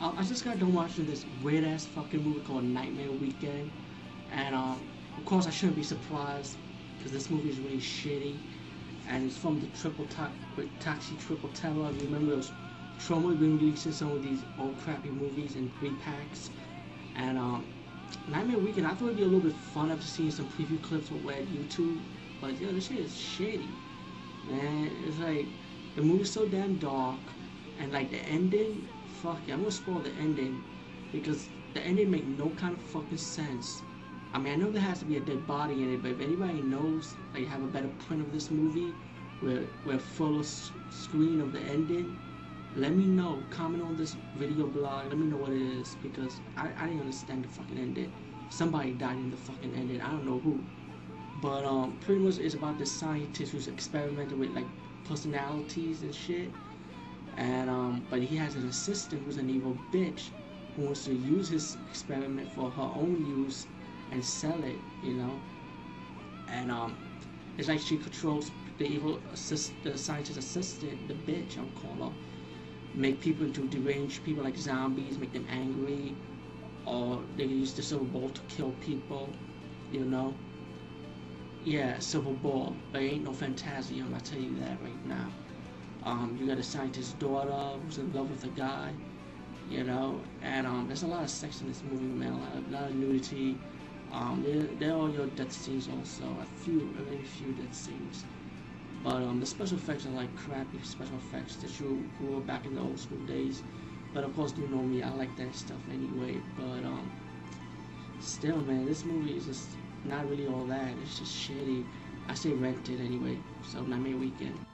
I, I just got done watching this weird ass fucking movie called Nightmare Weekend, and um, of course I shouldn't be surprised because this movie is really shitty, and it's from the Triple Ta- Taxi Triple Terror. Remember those Troma been releasing some of these old crappy movies in three packs, and um, Nightmare Weekend I thought it'd be a little bit fun after seeing some preview clips on Red YouTube, but yo, this shit is shitty, man. It's like the movie's so damn dark, and like the ending fuck it, I'm gonna spoil the ending because the ending make no kind of fucking sense. I mean, I know there has to be a dead body in it, but if anybody knows, like, have a better print of this movie, where where full screen of the ending, let me know. Comment on this video blog. Let me know what it is because I, I didn't understand the fucking ending. Somebody died in the fucking ending. I don't know who, but um, pretty much it's about this scientist who's experimenting with like personalities and shit and um, but he has an assistant who's an evil bitch who wants to use his experiment for her own use and sell it, you know. And um, it's like she controls the evil assist, the scientist assistant, the bitch I'll call her, make people into deranged people like zombies, make them angry, or they use the silver ball to kill people, you know. Yeah, silver ball, but ain't no Phantasm, I tell you that right now. Um, you got a scientist's daughter who's in love with a guy, you know, and um, there's a lot of sex in this movie, man. A lot of, a lot of nudity. Um, there, there are your death scenes also, a few, a very few death scenes. But um, the special effects are like crappy special effects that you grew up back in the old school days. But of course, you know me, I like that stuff anyway. But um, still, man, this movie is just not really all that. It's just shitty. I say rent it anyway. So Nightmare Weekend.